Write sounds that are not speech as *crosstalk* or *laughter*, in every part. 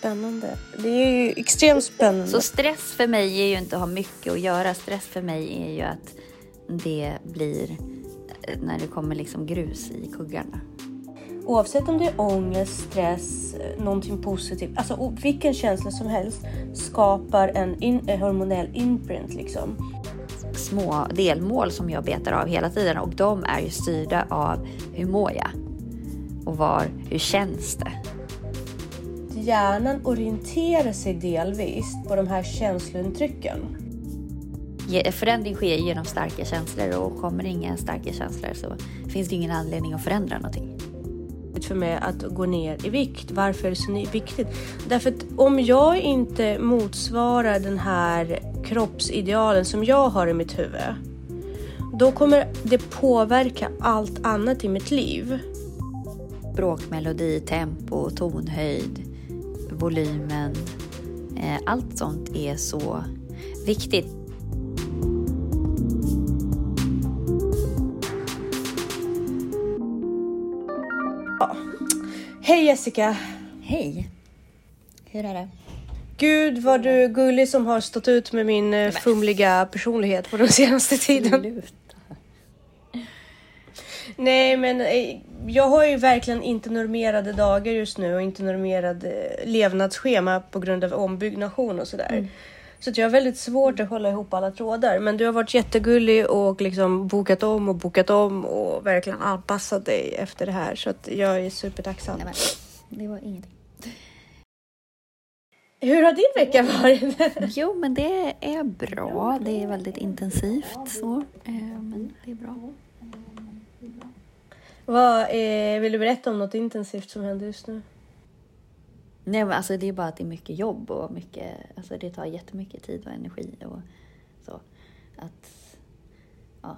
spännande. Det är ju extremt spännande. Så stress för mig är ju inte att ha mycket att göra. Stress för mig är ju att det blir eh, när det kommer liksom grus i kuggarna. Oavsett om det är ångest, stress, eh, någonting positivt, alltså vilken känsla som helst skapar en, in, en hormonell imprint liksom. Små delmål som jag betar av hela tiden och de är ju styrda av hur mår jag? Och var, hur känns det? Hjärnan orienterar sig delvis på de här känslointrycken. Förändring sker genom starka känslor och kommer inga starka känslor så finns det ingen anledning att förändra någonting för mig att gå ner i vikt. Varför är det så viktigt? Därför att om jag inte motsvarar den här kroppsidealen som jag har i mitt huvud, då kommer det påverka allt annat i mitt liv. Bråkmelodi, tempo, tonhöjd, volymen. Eh, allt sånt är så viktigt. Hej Jessica! Hej! Hur är det? Gud vad du är gullig som har stått ut med min eh, fumliga personlighet på den senaste tiden. Sluta. Nej men eh, jag har ju verkligen inte normerade dagar just nu och inte normerad eh, levnadsschema på grund av ombyggnation och sådär. Mm. Så jag har väldigt svårt att hålla ihop alla trådar. Men du har varit jättegullig och liksom bokat om och bokat om och verkligen anpassat dig efter det här. Så jag är supertacksam. Nej, men, det var ingenting. Hur har din vecka varit? *laughs* jo, men det är bra. Det är väldigt intensivt så. Eh, men det är bra. Vad, eh, vill du berätta om något intensivt som händer just nu? Nej, men alltså det är bara att det är mycket jobb och mycket, alltså det tar jättemycket tid och energi och så. Att, ja.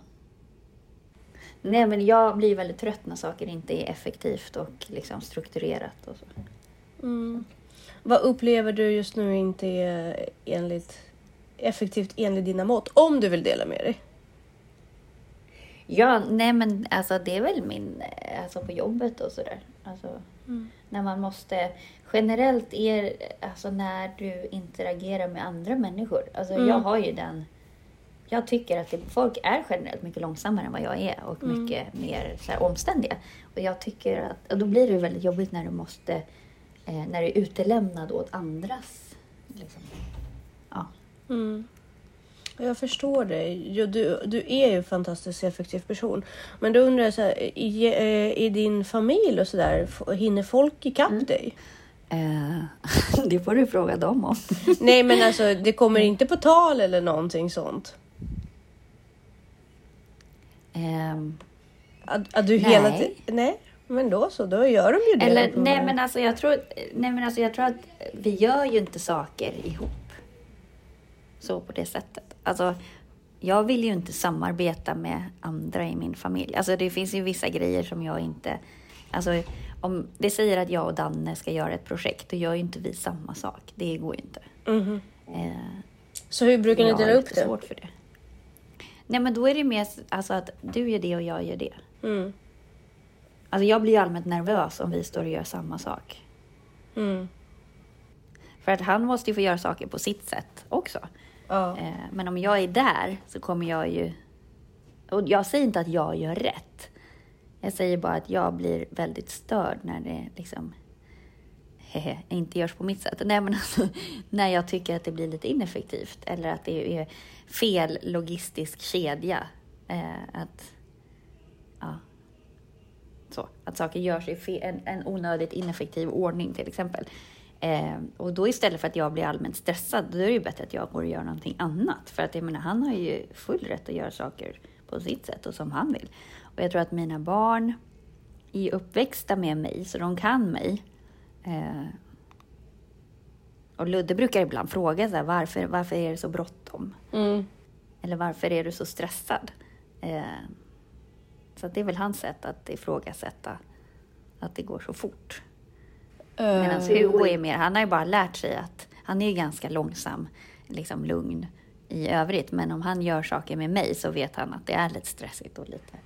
Nej, men jag blir väldigt trött när saker inte är effektivt och liksom strukturerat och så. Mm. Vad upplever du just nu inte är enligt, effektivt enligt dina mått? Om du vill dela med dig. Ja, nej men alltså det är väl min, alltså på jobbet och sådär. Alltså, mm. När man måste, generellt är alltså när du interagerar med andra människor. Alltså mm. jag har ju den, jag tycker att det, folk är generellt mycket långsammare än vad jag är och mm. mycket mer så här, omständiga. Och jag tycker att, och då blir det väldigt jobbigt när du måste, eh, när du är utelämnad åt andras, liksom. ja. Jag förstår dig. Du, du är ju en fantastiskt effektiv person. Men då undrar jag, så här, i, eh, i din familj och sådär, hinner folk ikapp mm. dig? Eh, *laughs* det får du fråga dem om. *laughs* Nej, men alltså det kommer inte på tal eller någonting sånt? Um, att, att du nej. hela tiden... Nej, men då så, då gör de ju det. Eller, nej, men alltså, jag tror, nej, men alltså jag tror att vi gör ju inte saker ihop. Så på det sättet. Alltså, jag vill ju inte samarbeta med andra i min familj. Alltså det finns ju vissa grejer som jag inte... Alltså om vi säger att jag och Danne ska göra ett projekt, då gör ju inte vi samma sak. Det går ju inte. Mm. Eh, så hur brukar ni dela upp det? svårt för det. Nej, men då är det mer alltså, att du gör det och jag gör det. Mm. Alltså jag blir ju allmänt nervös om vi står och gör samma sak. Mm. För att han måste ju få göra saker på sitt sätt också. Ja. Eh, men om jag är där så kommer jag ju... Och jag säger inte att jag gör rätt. Jag säger bara att jag blir väldigt störd när det liksom hehe, inte görs på mitt sätt. Nej, men alltså, *laughs* när jag tycker att det blir lite ineffektivt eller att det är fel logistisk kedja. Eh, att, ja, så, att saker görs i fel, en, en onödigt ineffektiv ordning till exempel. Eh, och då istället för att jag blir allmänt stressad, då är det ju bättre att jag går och gör någonting annat. För att jag menar, han har ju full rätt att göra saker på sitt sätt och som han vill. Och jag tror att mina barn är uppväxta med mig, så de kan mig. Eh, och Ludde brukar ibland fråga så här, varför, varför är det så bråttom? Mm. Eller varför är du så stressad? Eh, så det är väl hans sätt att ifrågasätta att det går så fort. Medan uh, Hugo är mer, han har ju bara lärt sig att han är ju ganska långsam, liksom lugn i övrigt. Men om han gör saker med mig så vet han att det är lite stressigt och lite...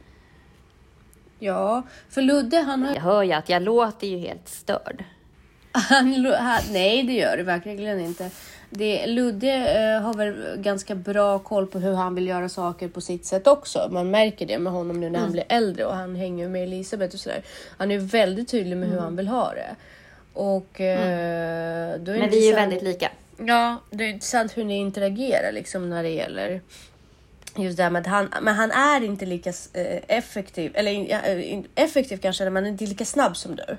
Ja, för Ludde han har... Jag hör ju att jag låter ju helt störd. Han, han, nej, det gör det verkligen inte. Det, Ludde eh, har väl ganska bra koll på hur han vill göra saker på sitt sätt också. Man märker det med honom nu när han blir äldre och han hänger med Elisabeth och sådär. Han är väldigt tydlig med hur han vill ha det. Och, eh, då är Men vi är ju väldigt lika. Ja, det är intressant hur ni interagerar liksom när det gäller just det här med att han, men han är inte lika eh, effektiv, eller eh, effektiv kanske, men inte lika snabb som du.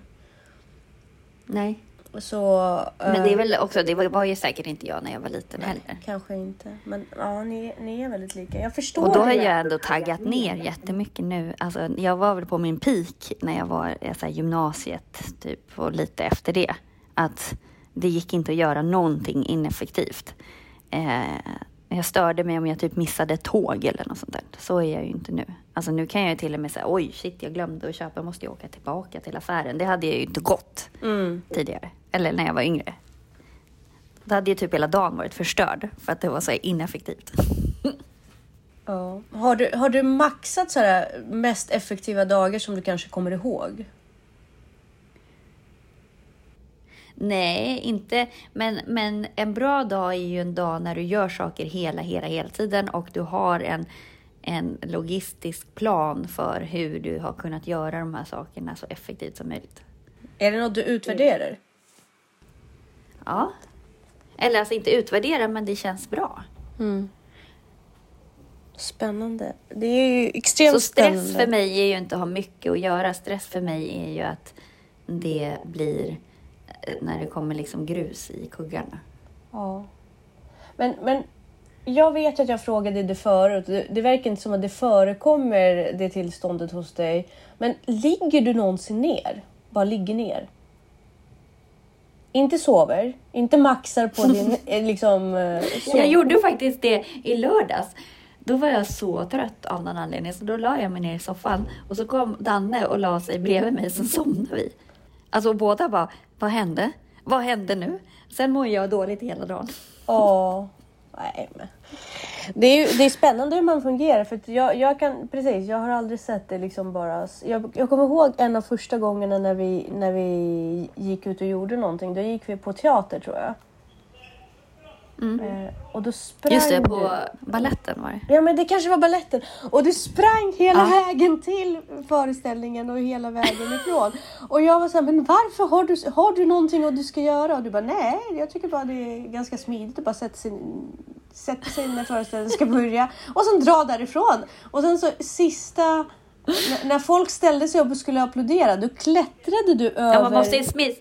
Nej. Så... Men eh, det är väl också, det var, ju säkert inte jag när jag var liten heller. Kanske inte, men ja, ni, ni är väldigt lika. Jag förstår Och då har jag ändå taggat ner jättemycket nu. Alltså, jag var väl på min peak när jag var i så här, gymnasiet, typ, och lite efter det. Att det gick inte att göra någonting ineffektivt. Eh, jag störde mig om jag typ missade ett tåg eller något sånt där. Så är jag ju inte nu. Alltså nu kan jag ju till och med säga, oj shit jag glömde att köpa, jag måste ju åka tillbaka till affären. Det hade jag ju inte gått Mm. tidigare. Eller när jag var yngre. Då hade ju typ hela dagen varit förstörd för att det var så ineffektivt. Ja. Har, du, har du maxat så här mest effektiva dagar som du kanske kommer ihåg? Nej, inte. Men, men en bra dag är ju en dag när du gör saker hela, hela, hela tiden och du har en, en logistisk plan för hur du har kunnat göra de här sakerna så effektivt som möjligt. Är det något du utvärderar? Ja. Eller alltså inte utvärdera, men det känns bra. Mm. Spännande. Det är ju extremt Så stress spännande. för mig är ju inte att ha mycket att göra. Stress för mig är ju att det blir när det kommer liksom grus i kuggarna. Ja. Men, men jag vet att jag frågade det förut. Det, det verkar inte som att det förekommer det tillståndet hos dig. Men ligger du någonsin ner? Bara ligger ner? Inte sover, inte maxar på din *laughs* eh, liksom... eh. Jag gjorde faktiskt det i lördags. Då var jag så trött av någon anledning så då la jag mig ner i soffan och så kom Danne och la sig bredvid mig så somnade vi. Alltså båda bara, vad hände? Vad hände nu? Sen mår jag dåligt hela dagen. Ja. Nej, men. Det är, ju, det är spännande hur man fungerar. För jag, jag kan, precis, jag har aldrig sett det liksom bara... Jag, jag kommer ihåg en av första gångerna när vi, när vi gick ut och gjorde någonting. Då gick vi på teater tror jag. Eh, och då sprang Just det, du. på balletten var det. Ja men det kanske var balletten. Och du sprang hela Ja. vägen till föreställningen och hela vägen ifrån. Och jag var så här, men varför har du, har du någonting och du ska göra? Och du bara, nej jag tycker bara det är ganska smidigt att bara sätta sig, sätta sig när föreställningen ska börja och sen dra därifrån. Och sen så sista, när, folk ställde sig upp och skulle applådera, då klättrade du över... Ja, man måste ju smis...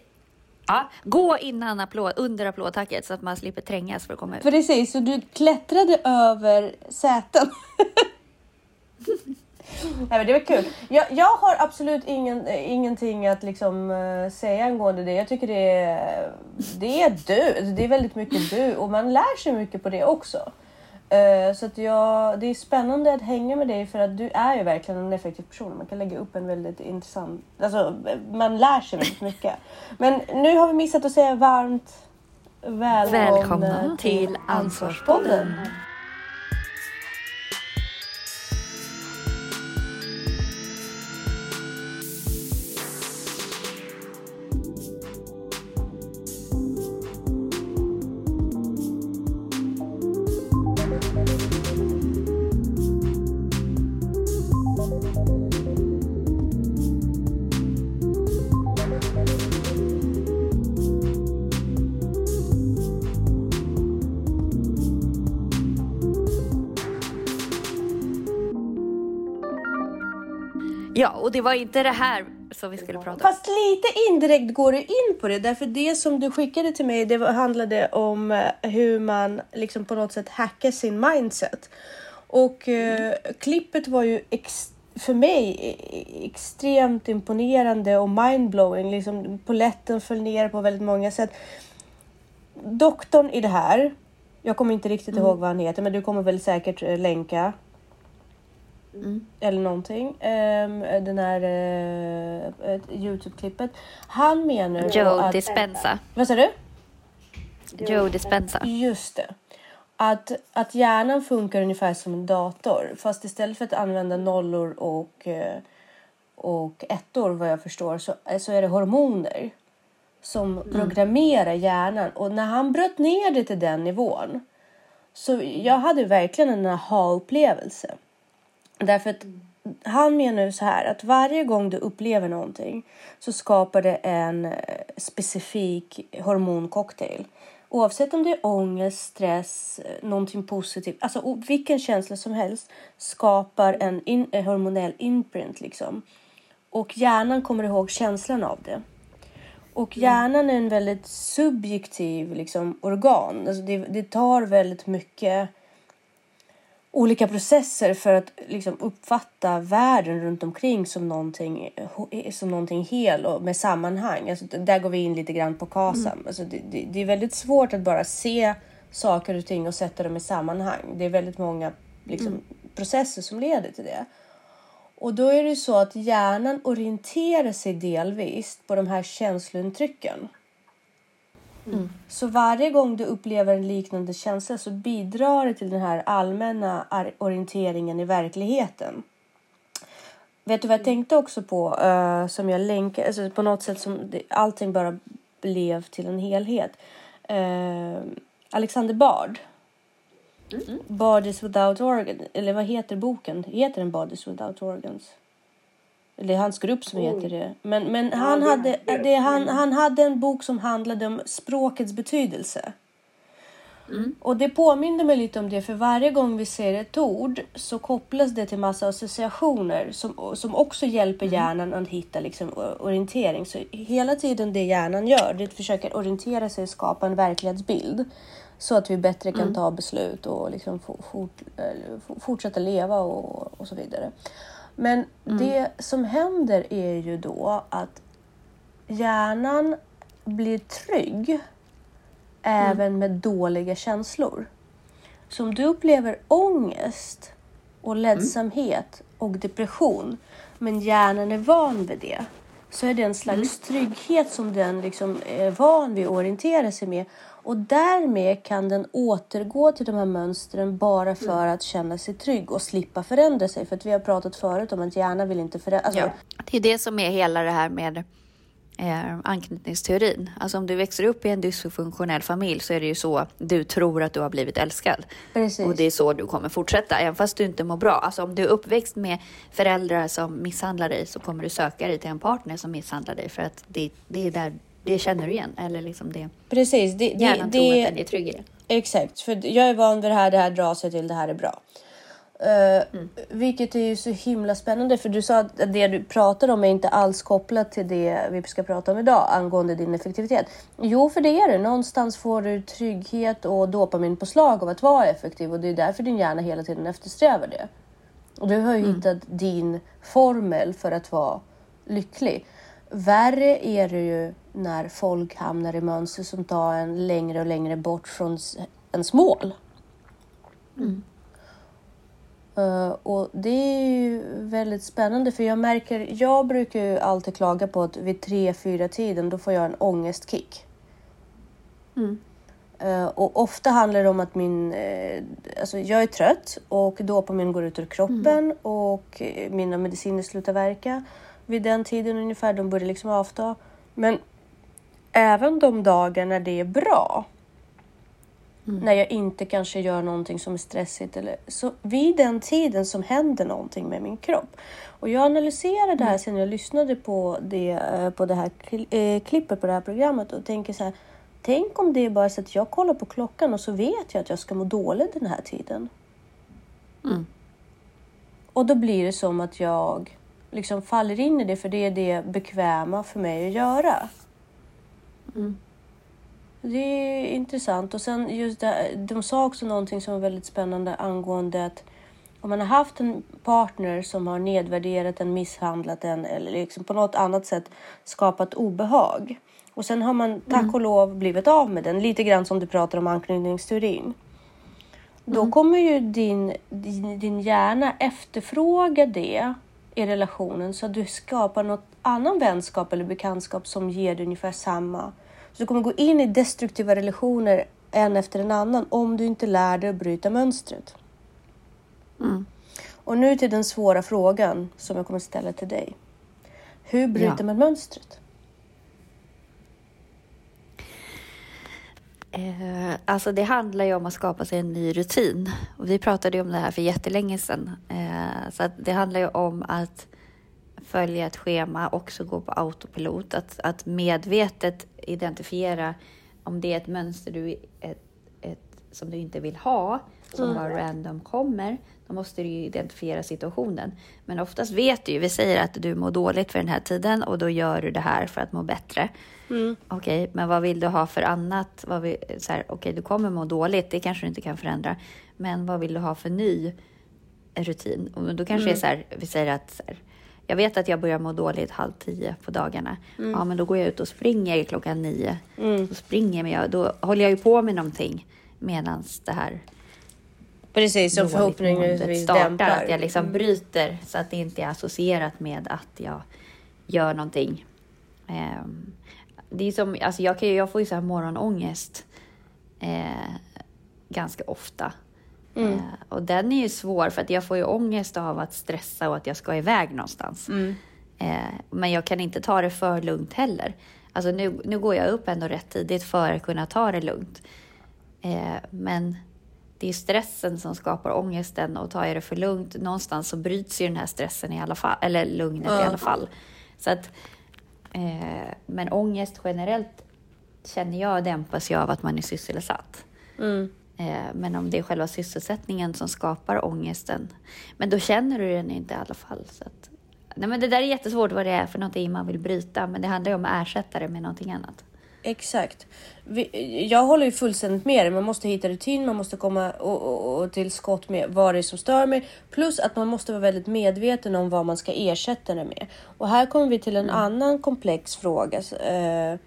Ja, gå innan applåd, under applådtacket så att man slipper trängas för att komma ut. Precis, så du klättrade över säten. *laughs* Nej, men det var kul. Jag, jag har absolut ingen, ingenting att liksom, eh, säga angående det. Jag tycker det är, det är du. Det är väldigt mycket du och man lär sig mycket på det också. Eh, så att jag, det är spännande att hänga med dig för att du är ju verkligen en effektiv person. Man kan lägga upp en väldigt intressant... Alltså, man lär sig väldigt mycket. Men nu har vi missat att säga varmt välkomna, Välkomna till Ansvarspodden. Och det var inte det här som vi skulle prata om. Fast lite indirekt går du in på det, därför det som du skickade till mig, det handlade om eh, hur man liksom på något sätt hackar sin mindset. Och eh, klippet var ju för mig e- extremt imponerande och mindblowing. Liksom, poletten föll ner på väldigt många sätt. Doktorn i det här, jag kommer inte riktigt ihåg vad han heter, men du kommer väl säkert eh, länka Mm. eller någonting. Um, den här uh, Youtube-klippet. Han menar Joe att... Dispenza. Vad sa du? Joe Dispenza. Just det. Att, att hjärnan funkar ungefär som en dator. Fast istället för att använda nollor och, eh, och ettor vad jag förstår så, så är det hormoner. som programmerar hjärnan. Och när han bröt ner det till den nivån så jag hade verkligen en aha-upplevelse. Därför att han menar ju så här att varje gång du upplever någonting så skapar det en eh, specifik hormoncocktail. Oavsett om det är ångest, stress, eh, någonting positivt, alltså vilken känsla som helst skapar en, in, en hormonell imprint liksom. Och hjärnan kommer ihåg känslan av det. Och hjärnan är en väldigt subjektiv liksom, organ. Alltså det, det tar väldigt mycket olika processer för att liksom, uppfatta världen runt omkring som någonting, som någonting hel och med sammanhang. Alltså, där går vi in lite grann på KASAM. Mm. Alltså, det, det, det, är väldigt svårt att bara se saker och ting och sätta dem i sammanhang. Det är väldigt många liksom, mm. processer som leder till det. Och då är det så att hjärnan orienterar sig delvis på de här känslointrycken. Mm. Så varje gång du upplever en liknande känsla så bidrar det till den här allmänna orienteringen i verkligheten. Vet du vad jag tänkte också på uh, som jag länkar, alltså på något sätt som det, allting bara blev till en helhet. Uh, Alexander Bard. Mm. Bodies without organs, eller vad heter boken? Heter den Bodies without organs? Det är hans grupp som heter det. Men, men ja, han, det, hade, det, det, han, han hade en bok som handlade om språkets betydelse. Mm. Och det påminner mig lite om det, för varje gång vi ser ett ord så kopplas det till massa associationer som, som också hjälper mm. hjärnan att hitta liksom, orientering. Så hela tiden det hjärnan gör, det är att försöka orientera sig och skapa en verklighetsbild. Så att vi bättre kan mm. ta beslut och liksom fort, fortsätta leva och, och så vidare. Men mm. det som händer är ju då att hjärnan blir trygg mm. även med dåliga känslor. Så om du upplever ångest och ledsamhet mm. och depression men hjärnan är van vid det så är det en slags mm. trygghet som den liksom är van vid att orientera sig med och därmed kan den återgå till de här mönstren bara för mm. att känna sig trygg och slippa förändra sig. För att vi har pratat förut om att hjärnan vill inte förändra alltså... ja. Det är det som är hela det här med eh, anknytningsteorin. Alltså om du växer upp i en dysfunktionell familj så är det ju så du tror att du har blivit älskad. Precis. Och det är så du kommer fortsätta, även fast du inte mår bra. Alltså om du är uppväxt med föräldrar som misshandlar dig så kommer du söka dig till en partner som misshandlar dig för att det, det är där det känner du igen. Eller liksom det, Precis. Det, hjärnan det, tror att den är trygg i det. Exakt, för jag är van vid det här, det här drar sig till, det här är bra. Uh, mm. Vilket är ju så himla spännande för du sa att det du pratar om är inte alls kopplat till det vi ska prata om idag angående din effektivitet. Jo, för det är det. Någonstans får du trygghet och dopaminpåslag av att vara effektiv och det är därför din hjärna hela tiden eftersträvar det. Och du har ju mm. hittat din formel för att vara lycklig. Värre är det ju när folk hamnar i mönster som tar en längre och längre bort från ens mål. Mm. Uh, och det är ju väldigt spännande för jag märker, jag brukar ju alltid klaga på att vid tre fyra tiden då får jag en ångestkick. Mm. Uh, och ofta handlar det om att min, uh, alltså jag är trött och dopamin går ut ur kroppen mm. och mina mediciner slutar verka vid den tiden ungefär. De börjar liksom avta. Men även de dagar när det är bra, mm. när jag inte kanske gör någonting som är stressigt, eller, så vid den tiden som händer någonting med min kropp. Och jag analyserade det här mm. sen jag lyssnade på det, eh, på det här eh, klippet på det här programmet och tänker så här. Tänk om det är bara så att jag kollar på klockan och så vet jag att jag ska må dåligt den här tiden. Mm. Och då blir det som att jag liksom faller in i det för det är det bekväma för mig att göra. Mm. Det är intressant. Och sen just det, de sa också någonting som var väldigt spännande angående att om man har haft en partner som har nedvärderat en, misshandlat en eller liksom på något annat sätt skapat obehag. Och sen har man tack mm. och lov blivit av med den. Lite grann som du pratar om anknytningsteorin. Då mm. kommer ju din, din, din hjärna efterfråga det i relationen så att du skapar något annan vänskap eller bekantskap som ger dig ungefär samma. Så du kommer gå in i destruktiva relationer en efter en annan om du inte lär dig att bryta mönstret. Mm. Och nu till den svåra frågan som jag kommer ställa till dig. Hur bryter ja. man mönstret? Eh, alltså det handlar ju om att skapa sig en ny rutin. Och vi pratade ju om det här för jättelänge sedan. Eh, så det handlar ju om att följa ett schema, också gå på autopilot. Att, att medvetet identifiera om det är ett mönster du, ett, ett, som du inte vill ha, som mm. bara random kommer, då måste du identifiera situationen. Men oftast vet du ju, vi säger att du mår dåligt för den här tiden och då gör du det här för att må bättre. Mm. Okej, okay, men vad vill du ha för annat? Okej, okay, du kommer må dåligt, det kanske du inte kan förändra. Men vad vill du ha för ny rutin? Och då kanske mm. är så här, vi säger att här, jag vet att jag börjar må dåligt halv tio på dagarna. Mm. Ja, men då går jag ut och springer klockan nio. Mm. Då springer jag, då håller jag ju på med någonting medan det här Precis, som förhoppningsvis startar. Dämpar. Att jag liksom mm. bryter så att det inte är associerat med att jag gör någonting. Um, det är som, alltså jag, kan, jag får ju så här morgonångest eh, ganska ofta. Mm. Eh, och den är ju svår för att jag får ju ångest av att stressa och att jag ska iväg någonstans. Mm. Eh, men jag kan inte ta det för lugnt heller. Alltså nu, nu går jag upp ändå rätt tidigt för att kunna ta det lugnt. Eh, men det är stressen som skapar ångesten och tar jag det för lugnt någonstans så bryts ju den här stressen i alla fall, eller lugnet ja. i alla fall. Så att, eh, men ångest generellt känner jag dämpas ju av att man är sysselsatt. Mm. Eh, men om det är själva sysselsättningen som skapar ångesten, men då känner du den inte i alla fall. Så att, nej men det där är jättesvårt vad det är för någonting man vill bryta, men det handlar ju om att ersätta det med någonting annat. Exakt. Jag håller ju fullständigt med dig. Man måste hitta rutin, man måste komma och, och, och till skott med vad det är som stör mig. Plus att man måste vara väldigt medveten om vad man ska ersätta det med. Och här kommer vi till en mm. annan komplex fråga. Eh,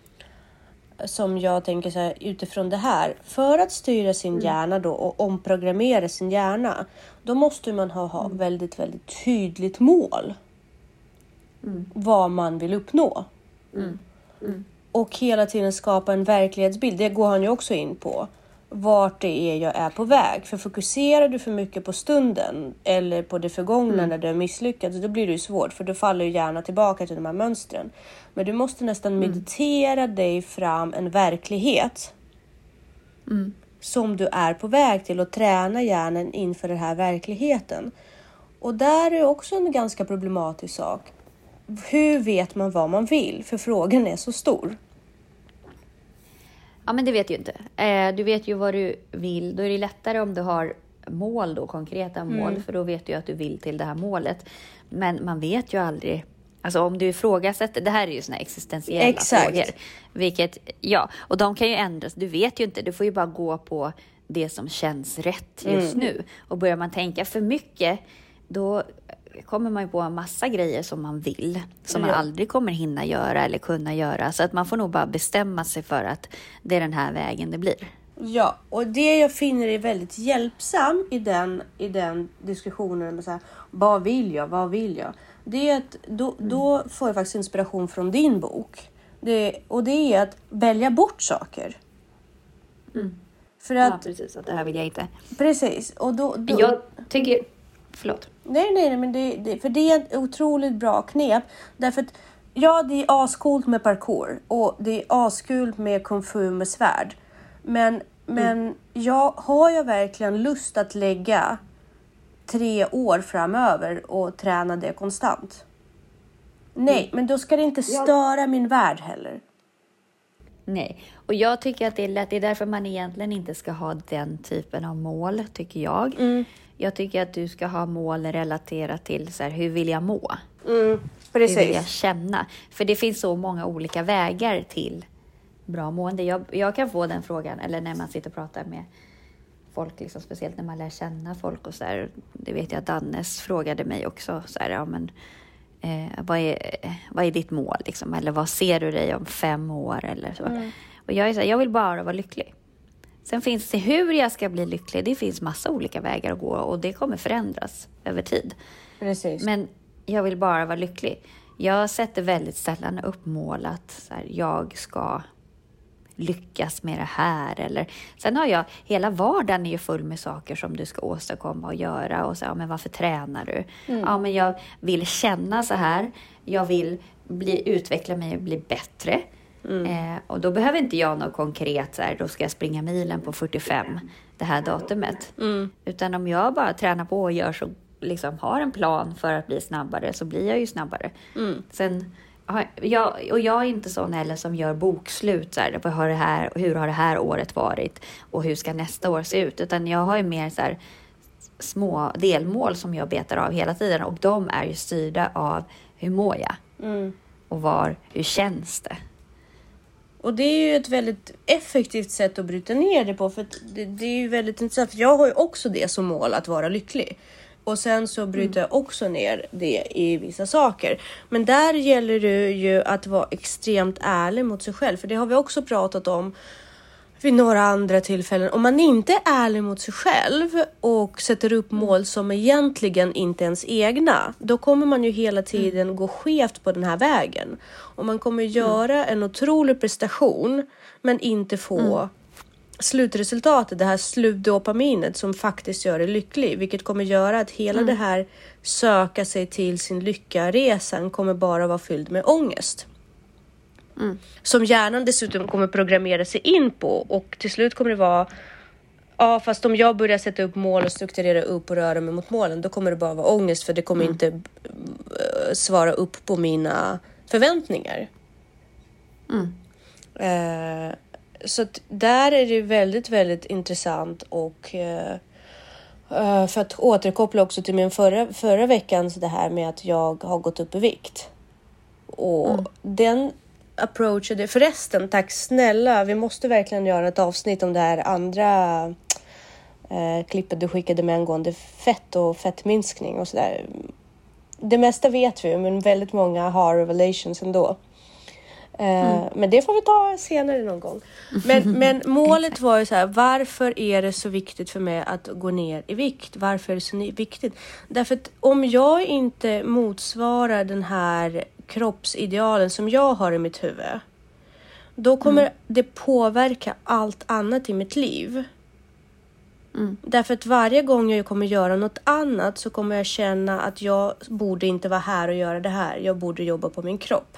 som jag tänker så här, utifrån det här. För att styra sin mm. hjärna då och omprogrammera sin hjärna. Då måste man ha, ha mm. väldigt, väldigt tydligt mål. Mm. Vad man vill uppnå. Mm. Och hela tiden skapa en verklighetsbild. Det går han ju också in på. Vart det är jag är på väg. För fokuserar du för mycket på stunden eller på det förgångna mm. när du har misslyckats, då blir det ju svårt för då faller ju gärna tillbaka till de här mönstren. Men du måste nästan mm. meditera dig fram en verklighet mm. som du är på väg till och träna hjärnan inför den här verkligheten. Och där är också en ganska problematisk sak hur vet man vad man vill? För frågan är så stor. Ja, men det vet du ju inte. Eh, du vet ju vad du vill. Då är det lättare om du har mål då, konkreta mål, mm. för då vet du att du vill till det här målet. Men man vet ju aldrig. Alltså om du ifrågasätter, det här är ju såna existentiella Exakt. frågor. Vilket, ja, och de kan ju ändras. Du vet ju inte, du får ju bara gå på det som känns rätt just mm. nu. Och börjar man tänka för mycket, då kommer man ju på en massa grejer som man vill, som man aldrig kommer hinna göra eller kunna göra. Så att man får nog bara bestämma sig för att det är den här vägen det blir. Ja, och det jag finner är väldigt hjälpsam i den, i den diskussionen med så här, vad vill jag, vad vill jag? Det är att då, mm. då får jag faktiskt inspiration från din bok. Det, och det är att välja bort saker. Mm. För att, ja, precis. Att det här vill jag inte. Precis. Och då, då, jag tycker Förlåt. Nej, nej, nej, men det, det, för det är ett otroligt bra knep. Därför att ja, det är ascoolt med parkour och det är askul med kung fu med svärd. Men, men mm. jag har jag verkligen lust att lägga tre år framöver och träna det konstant? Nej, mm. men då ska det inte störa jag... min värld heller. Nej, och jag tycker att det är lätt. Det är därför man egentligen inte ska ha den typen av mål, tycker jag. Mm. Jag tycker att du ska ha mål relaterat till så här, hur vill jag må? Mm, precis. Hur vill jag känna? För det finns så många olika vägar till bra mående. Jag, jag kan få den frågan, eller när man sitter och pratar med folk, liksom, speciellt när man lär känna folk och så här. Det vet jag att Dannes frågade mig också. Så här, ja, men, eh, vad, är, vad är ditt mål? Liksom? Eller vad ser du dig om fem år? Eller så. Mm. Och jag är så här, jag vill bara vara lycklig. Sen finns det hur jag ska bli lycklig. Det finns massa olika vägar att gå och det kommer förändras över tid. Precis. Men jag vill bara vara lycklig. Jag sätter väldigt sällan upp mål att så här, jag ska lyckas med det här. Eller, sen har jag, hela vardagen är ju full med saker som du ska åstadkomma och göra. Och så, ja, men varför tränar du? Mm. Ja, men jag vill känna så här. Jag vill bli, utveckla mig och bli bättre. Eh, och då behöver inte jag något konkret, så här, då ska jag springa milen på 45 det här datumet. Utan om jag bara tränar på och gör så, liksom har en plan för att bli snabbare så blir jag ju snabbare. Sen, har- jag, och jag är inte sån heller som gör bokslut, så här, har det här, hur har det här året varit och hur ska nästa år se ut? Utan jag har ju mer så här, små delmål som jag betar av hela tiden och de är ju styrda av hur mår jag? Och var, hur känns det? Och det är ju ett väldigt effektivt sätt att bryta ner det på. För det, det är ju väldigt intressant. För jag har ju också det som mål att vara lycklig. Och sen så bryter jag också ner det i vissa saker. Men där gäller det ju att vara extremt ärlig mot sig själv. För det har vi också pratat om vid några andra tillfällen. Om man inte är ärlig mot sig själv och sätter upp mål som egentligen inte ens egna, då kommer man ju hela tiden gå skevt på den här vägen. Och man kommer göra en otrolig prestation men inte få slutresultatet, det här slutdopaminet som faktiskt gör dig lycklig, vilket kommer göra att hela det här söka sig till sin lycka-resan kommer bara vara fylld med ångest. Som hjärnan dessutom kommer programmera sig in på och till slut kommer det vara Ja, fast om jag börjar sätta upp mål och strukturera upp och röra mig mot målen, då kommer det bara vara ångest för det kommer inte eh, svara upp på mina förväntningar. Eh, så där är det väldigt, väldigt intressant och eh, eh, för att återkoppla också till min förra, förra veckans det här med att jag har gått upp i vikt. Och den approachade, förresten tack snälla, vi måste verkligen göra ett avsnitt om det här andra eh, klippet du skickade med angående fett och fettminskning och sådär. Det mesta vet vi men väldigt många har revelations ändå. Eh, Men det får vi ta senare någon gång. Men, *laughs* men målet var ju så här, varför är det så viktigt för mig att gå ner i vikt? Varför är det så viktigt? Därför att om jag inte motsvarar den här kroppsidealen som jag har i mitt huvud, då kommer det påverka allt annat i mitt liv. Därför att varje gång jag kommer göra något annat så kommer jag känna att jag borde inte vara här och göra det här. Jag borde jobba på min kropp.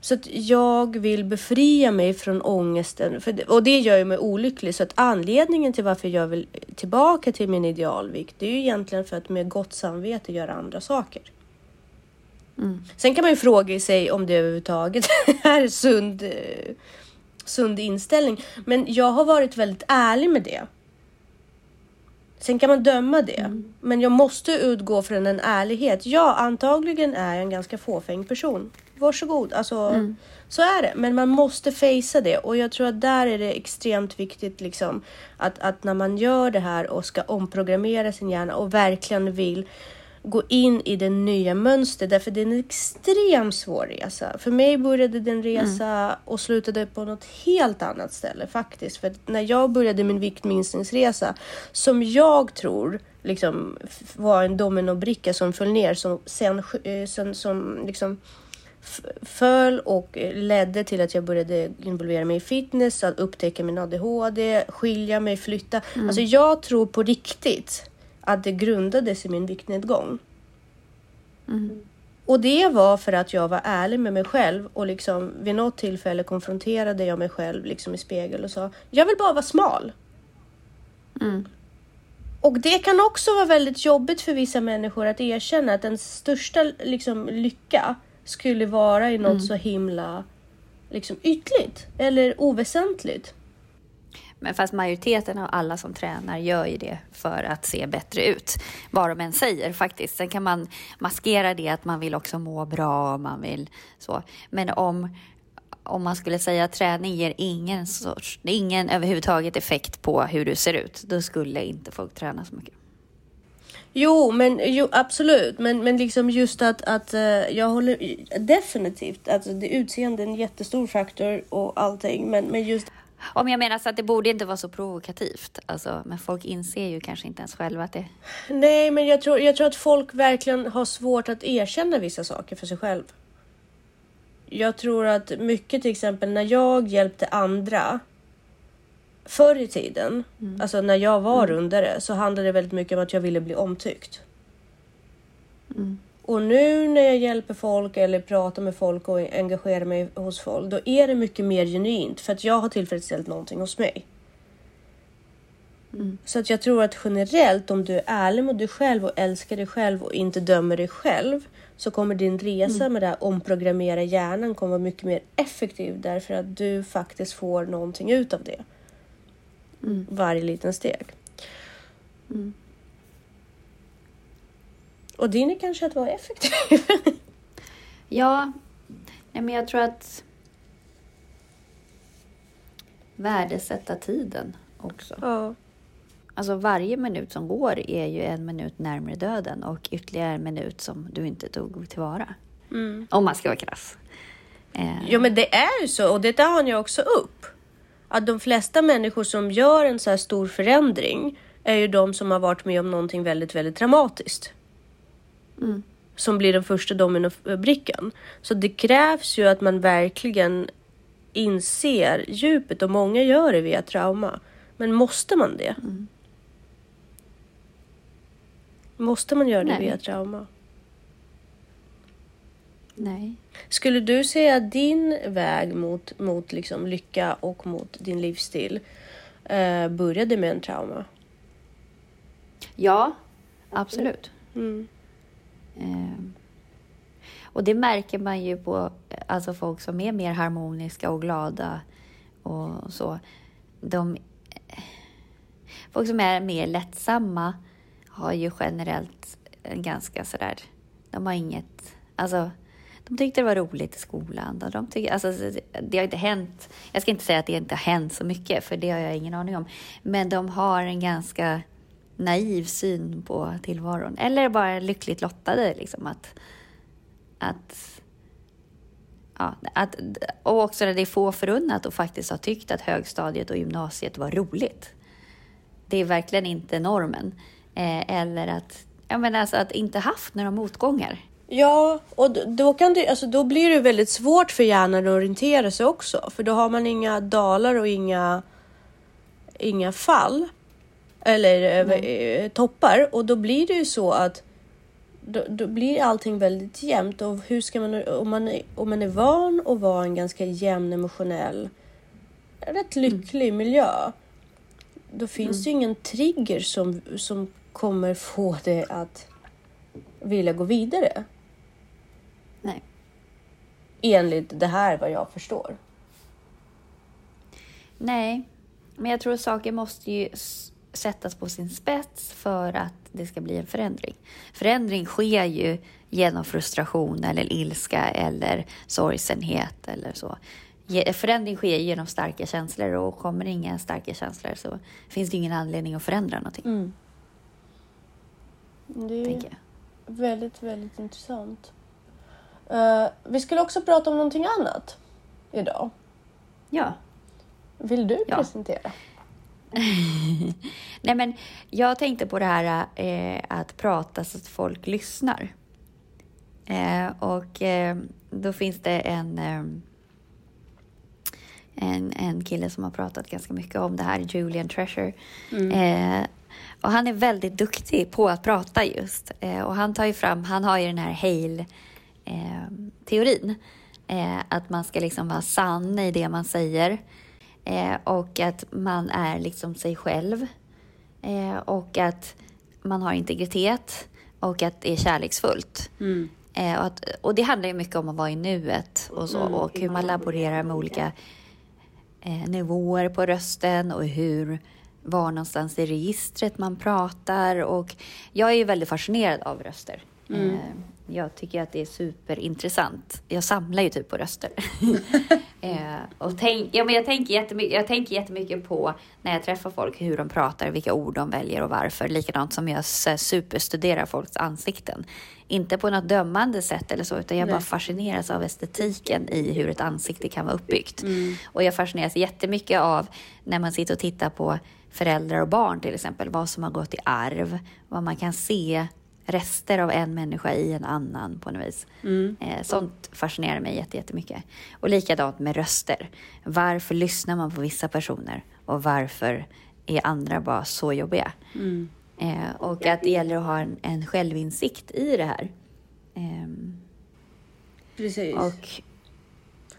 Så att jag vill befria mig från ångesten. Det, och det gör ju mig olycklig. Så att anledningen till varför jag vill tillbaka till min idealvikt, det är ju egentligen för att med gott samvete göra andra saker. Sen kan man ju fråga sig om det överhuvudtaget *laughs* är sund, eh, sund inställning. Men jag har varit väldigt ärlig med det. Sen kan man döma det, men jag måste utgå från en ärlighet. Ja, antagligen är jag en ganska fåfäng person. Varsågod, alltså så är det. Men man måste fejsa det och jag tror att där är det extremt viktigt liksom att, att när man gör det här och ska omprogrammera sin hjärna och verkligen vill gå in i det nya mönstret därför det är en extremt svår resa. För mig började den resa och slutade på något helt annat ställe faktiskt. För när jag började min viktminskningsresa som jag tror liksom var en dominobricka som föll ner som sen, eh, sen som liksom föll och ledde till att jag började involvera mig i fitness, att upptäcka min ADHD, skilja mig, flytta. Alltså jag tror på riktigt att det grundades i min viktnedgång. Och det var för att jag var ärlig med mig själv och liksom vid något tillfälle konfronterade jag mig själv liksom i spegel och sa jag vill bara vara smal. Och det kan också vara väldigt jobbigt för vissa människor att erkänna att den största liksom, lycka skulle vara i något så himla liksom, ytligt eller oväsentligt. Men fast majoriteten av alla som tränar gör ju det för att se bättre ut. Vad de än säger faktiskt. Sen kan man maskera det att man vill också må bra och man vill så. Men om, om man skulle säga att träning ger ingen sorts, ingen överhuvudtaget effekt på hur du ser ut, då skulle inte folk träna så mycket. Jo, men jo, absolut. Men, men liksom just att, att eh, jag håller definitivt, alltså det utseende är en jättestor faktor och allting. Men, men just om jag menar så att det borde inte vara så provokativt. Alltså, men folk inser ju kanske inte ens själva att det... Nej, men jag tror, jag tror att folk verkligen har svårt att erkänna vissa saker för sig själv. Jag tror att mycket till exempel när jag hjälpte andra förr i tiden, alltså när jag var rundare, så handlade det väldigt mycket om att jag ville bli omtyckt. Och nu när jag hjälper folk eller pratar med folk och engagerar mig hos folk, då är det mycket mer genuint för att jag har tillfredsställt någonting hos mig. Mm. Så att jag tror att generellt om du är ärlig mot dig själv och älskar dig själv och inte dömer dig själv så kommer din resa Mm. med det här omprogrammera hjärnan kommer vara mycket mer effektiv därför att du faktiskt får någonting ut av det. Mm. Varje liten steg. Och din är kanske att vara effektiv. Ja, nej men jag tror att värdesätta tiden också. ja. Alltså varje minut som går är ju en minut närmare döden och ytterligare en minut som du inte tog tillvara. Mm. Om man ska vara krass. Eh, Ja men det är ju så och det tar han ju också upp. Att de flesta människor som gör en så här stor förändring är ju de som har varit med om någonting väldigt, väldigt traumatiskt. Mm. Som blir den första dominobrickan. Så det krävs ju att man verkligen inser djupet och många gör det via trauma. Men måste man det? Mm. Måste man göra det Nej. via trauma? Nej. Skulle du säga att din väg mot, mot liksom lycka och mot din livsstil eh, började med en trauma? Ja, absolut. Mm. Ehm. Och det märker man ju på alltså folk som är mer harmoniska och glada och så. De, folk som är mer lättsamma har ju generellt en ganska sådär, de har inget, alltså de tyckte det var roligt i skolan. Och de tyckte, alltså, det har inte hänt, jag ska inte säga att det inte har hänt så mycket, för det har jag ingen aning om. Men de har en ganska naiv syn på tillvaron. Eller bara lyckligt lottade. Liksom, att, att, ja, att, och också när det är få förunnat och faktiskt har tyckt att högstadiet och gymnasiet var roligt. Det är verkligen inte normen. Eh, eller att, jag menar alltså att inte haft några motgångar. Ja, och då, kan det, alltså, då blir det väldigt svårt för hjärnan att orientera sig också. För då har man inga dalar och inga, inga fall. Eller eh, toppar. Och då blir det ju så att då, då blir allting väldigt jämnt. Och hur ska man, om, man, om man är van att vara en ganska jämn emotionell, rätt lycklig miljö. Då finns det ju ingen trigger som, som kommer få det att vilja gå vidare. Nej. Enligt det här vad jag förstår. Nej, men jag tror saker måste ju sättas på sin spets för att det ska bli en förändring. Förändring sker ju genom frustration eller ilska eller sorgsenhet eller så. Förändring sker genom starka känslor och kommer inga starka känslor så finns det ingen anledning att förändra någonting, Det är väldigt, väldigt intressant. Eh, vi skulle också prata om någonting annat idag. Ja. Vill du Ja. presentera? *laughs* Nej, men jag tänkte på det här eh, att prata så att folk lyssnar. Eh, och eh, då finns det en, eh, en, en kille som har pratat ganska mycket om det här, Julian Treasure. Eh, och han är väldigt duktig på att prata just. Eh, och han tar ju fram, han har ju den här Hale-teorin. Eh, att man ska liksom vara sann i det man säger. Eh, och att man är liksom sig själv. Eh, och att man har integritet. Och att det är kärleksfullt. Eh, och, att, och det handlar ju mycket om att vara i nuet och så. Och hur man laborerar med olika nivåer på rösten och hur var någonstans i registret man pratar. Och jag är ju väldigt fascinerad av röster. Eh, jag tycker att det är superintressant. Jag samlar ju typ på röster. *laughs* *laughs* eh, och tänk, ja, men jag, tänker jättemycket, jag tänker jättemycket på när jag träffar folk hur de pratar, vilka ord de väljer och varför. Likadant som jag superstuderar folks ansikten. Inte på något dömande sätt eller så, utan jag bara fascineras av estetiken i hur ett ansikte kan vara uppbyggt. Och jag fascineras jättemycket av när man sitter och tittar på föräldrar och barn till exempel, vad som har gått i arv, vad man kan se rester av en människa i en annan på något vis. Eh, sånt fascinerar mig jätte- jättemycket. Och likadant med röster. Varför lyssnar man på vissa personer och varför är andra bara så jobbiga? Eh, och att det gäller att ha en, en självinsikt i det här. Ehm, Precis. och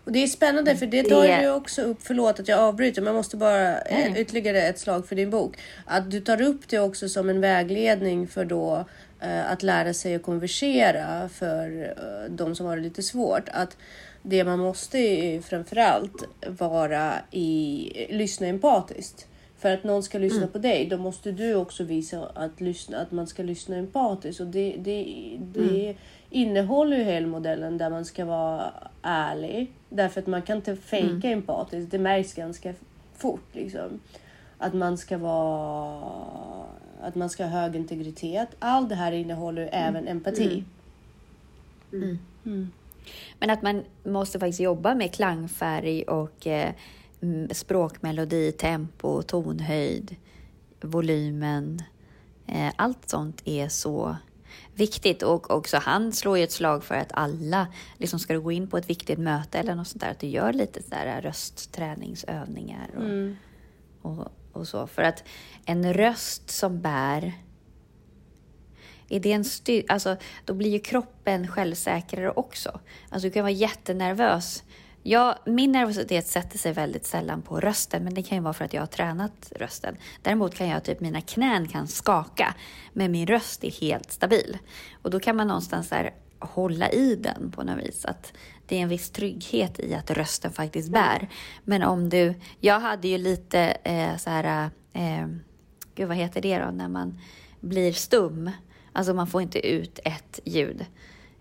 Och det är spännande för det tar Det- ju också upp, förlåt att jag avbryter, men jag måste bara eh, Nej. ytterligare ett slag för din bok. Att du tar upp det också som en vägledning för då att lära sig att konversera för eh, de som har det lite svårt. Att det man måste framförallt vara i, lyssna empatiskt. För att någon ska lyssna Mm. på dig, då måste du också visa att, lyssna, att man ska lyssna empatiskt. Och det, det, det Mm. innehåller ju hela modellen där man ska vara ärlig. Därför att man kan inte fejka Mm. empatiskt. Det märks ganska fort. Liksom. Att man ska vara... Att man ska ha hög integritet. Allt det här innehåller ju även empati. Men att man måste faktiskt jobba med klangfärg och eh, mm, språkmelodi, tempo, tonhöjd, volymen. Eh, allt sånt är så viktigt. Och också han slår ju ett slag för att alla, liksom ska du gå in på ett viktigt möte eller något sånt där, att du gör lite sådär röstträningsövningar och, Mm. och, och så. För att en röst som bär är det en styr- alltså, då blir ju kroppen självsäkrare också. Alltså, du kan vara jättenervös. Jag, min nervositet sätter sig väldigt sällan på rösten, men det kan ju vara för att jag har tränat rösten. Däremot kan jag, typ mina knän kan skaka, men min röst är helt stabil. Och då kan man någonstans där hålla i den på något vis. Att det är en viss trygghet i att rösten faktiskt bär. Men om du, jag hade ju lite eh, så här, eh, gud vad heter det då, när man blir stum. Alltså man får inte ut ett ljud.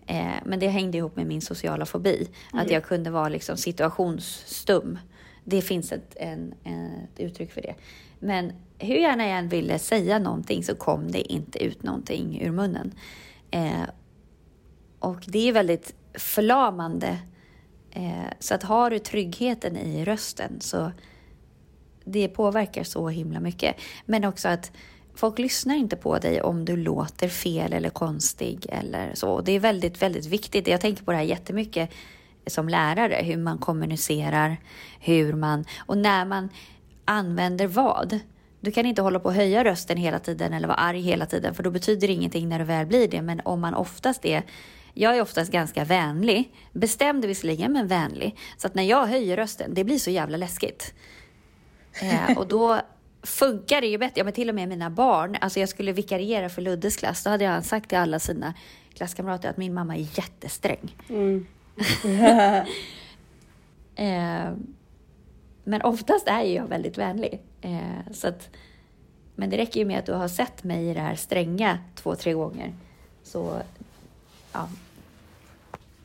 Eh, men det hängde ihop med min sociala fobi. Att jag kunde vara liksom situationsstum. Det finns ett, en, ett uttryck för det. Men hur gärna jag än ville säga någonting så kom det inte ut någonting ur munnen. Eh, och det är väldigt förlamande. Eh, så att har du tryggheten i rösten så det påverkar så himla mycket. Men också att folk lyssnar inte på dig om du låter fel eller konstig eller så. Det är väldigt, väldigt viktigt. Jag tänker på det här jättemycket som lärare, hur man kommunicerar, hur man och när man använder vad. Du kan inte hålla på att höja rösten hela tiden eller vara arg hela tiden för då betyder det ingenting när du väl blir det. Men om man oftast är jag är oftast ganska vänlig, bestämd visserligen men vänlig. Så att när jag höjer rösten, det blir så jävla läskigt. Eh, och då funkar det ju bättre. Ja, men till och med mina barn. Alltså jag skulle vikariera för Luddes klass. Då hade jag sagt till alla sina klasskamrater att min mamma är jättesträng. Mm. *laughs* Eh, men oftast är ju jag väldigt vänlig. Eh, så att, men det räcker ju med att du har sett mig i det här stränga två, tre gånger. Så ja,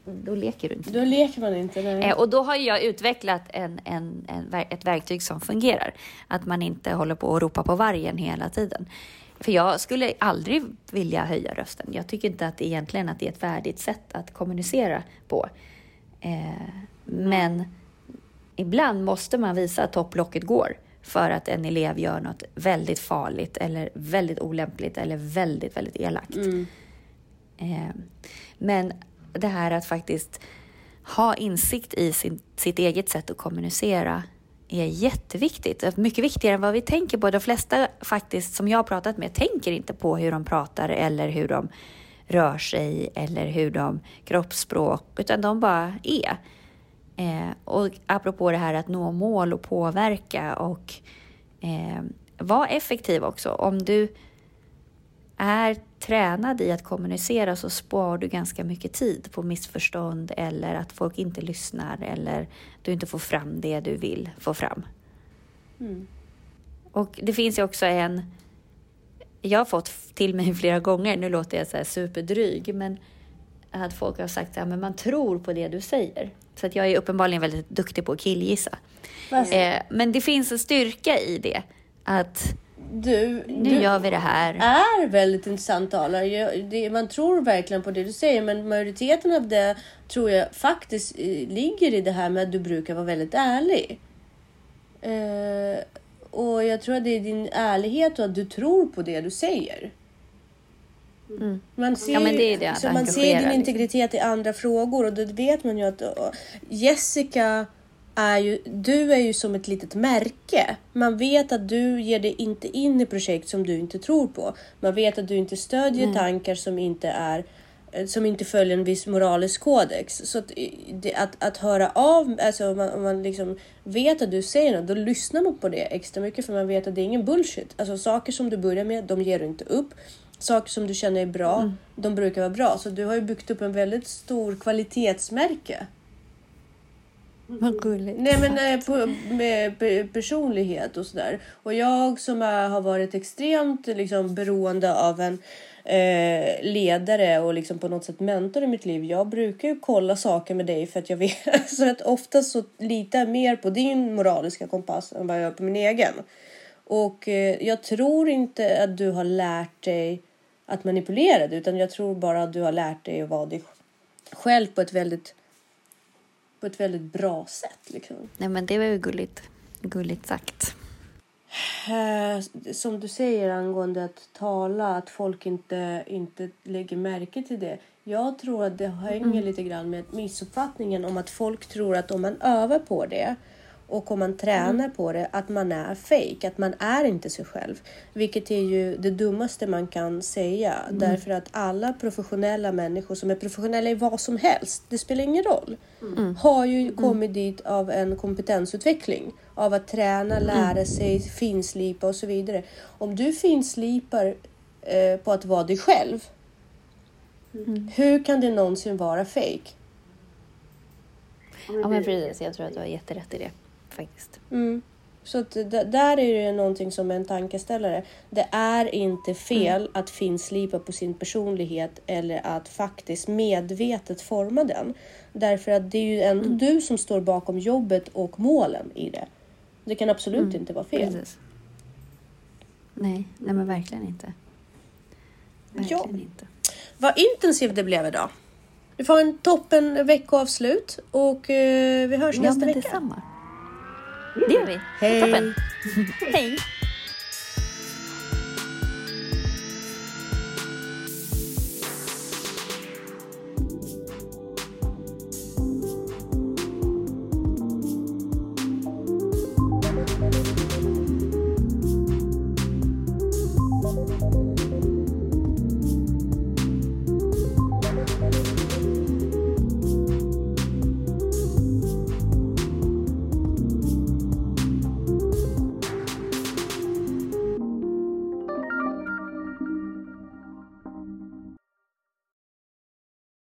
då leker du inte. Då leker man inte. Nej. Eh, och då har jag utvecklat en, en, en, ett verktyg som fungerar. Att man inte håller på och ropa på vargen hela tiden. För jag skulle aldrig vilja höja rösten. Jag tycker inte att det egentligen att det är ett värdigt sätt att kommunicera på. Eh, men ibland måste man visa att topplocket går för att en elev gör något väldigt farligt eller väldigt olämpligt eller väldigt, väldigt elakt. Mm. Eh, men det här att faktiskt ha insikt i sin, sitt eget sätt att kommunicera är jätteviktigt. Mycket viktigare än vad vi tänker på. De flesta faktiskt som jag har pratat med tänker inte på hur de pratar eller hur de rör sig eller hur de kroppsspråk, utan de bara är. Eh, och apropå det här att nå mål och påverka och eh, vara effektiv också. Om du är tränad i att kommunicera så sparar du ganska mycket tid på missförstånd eller att folk inte lyssnar eller du inte får fram det du vill få fram. Mm. Och det finns ju också en... Jag har fått till mig *laughs* flera gånger, nu låter jag så här superdryg, men att folk har sagt att man tror på det du säger. Så att jag är uppenbarligen väldigt duktig på att killgissa. Eh, men det finns en styrka i det. Att du, nu du gör vi det här. är väldigt intressant talare. Jag- det- Man tror verkligen på det du säger, men majoriteten av det tror jag faktiskt eh, ligger i det här med att du brukar vara väldigt ärlig. Eh, och jag tror att det är din ärlighet och att du tror på det du säger. Mm. Man ser, Ja, det det, så man ser din liksom. integritet i andra frågor och då vet man ju att Jessica är ju, du är ju som ett litet märke. Man vet att du ger dig inte in i projekt som du inte tror på. Man vet att du inte stödjer tankar som inte är eh, som inte följer en viss moralisk kodex. Så att, eh, att, att höra av, alltså om man, om man liksom vet att du säger något, då lyssnar man på det extra mycket för man vet att det är ingen bullshit. Alltså saker som du börjar med, de ger du inte upp. Saker som du känner är bra, mm. de brukar vara bra. Så du har ju byggt upp en väldigt stor kvalitetsmärke vad gulligt. Nej men eh, på, med personlighet och sådär. Och jag som är, har varit extremt liksom, beroende av en eh, ledare och liksom på något sätt mentor i mitt liv. Jag brukar ju kolla saker med dig för att jag vet *laughs* så att oftast så litar jag mer på din moraliska kompass än vad jag gör på min egen. Och eh, jag tror inte att du har lärt dig att manipulera det utan jag tror bara att du har lärt dig att vara dig själv på ett väldigt på ett väldigt bra sätt. Liksom. Nej, men det var ju gulligt, gulligt sagt. Eh, som du säger angående att tala, att folk inte, inte lägger märke till det. Jag tror att det hänger mm. lite grann med missuppfattningen om att folk tror att om man övar på det och om man tränar mm. på det att man är fake, att man är inte sig själv. Vilket är ju det dummaste man kan säga. Mm. Därför att alla professionella människor som är professionella i vad som helst, det spelar ingen roll, mm. har ju mm. kommit dit av en kompetensutveckling. Av att träna, mm. lära sig, finslipa och så vidare. Om du finslipar eh, på att vara dig själv, mm. hur kan det någonsin vara fake? Ja men precis, jag tror att du har jätterätt i det faktiskt. Mm. Så att där är det någonting som är en tankeställare. Det är inte fel mm. att finslipa på sin personlighet eller att faktiskt medvetet forma den. Därför att det är ju ändå mm. du som står bakom jobbet och målen i det. Det kan absolut mm. inte vara fel. Precis. Nej, nej men verkligen inte. Verkligen ja. inte. Vad intensivt det blev idag. Du får en toppen veckoavslut och eh, vi hörs ja, nästa vecka. Detsamma. Det gör vi. Hej. Toppen. Hej.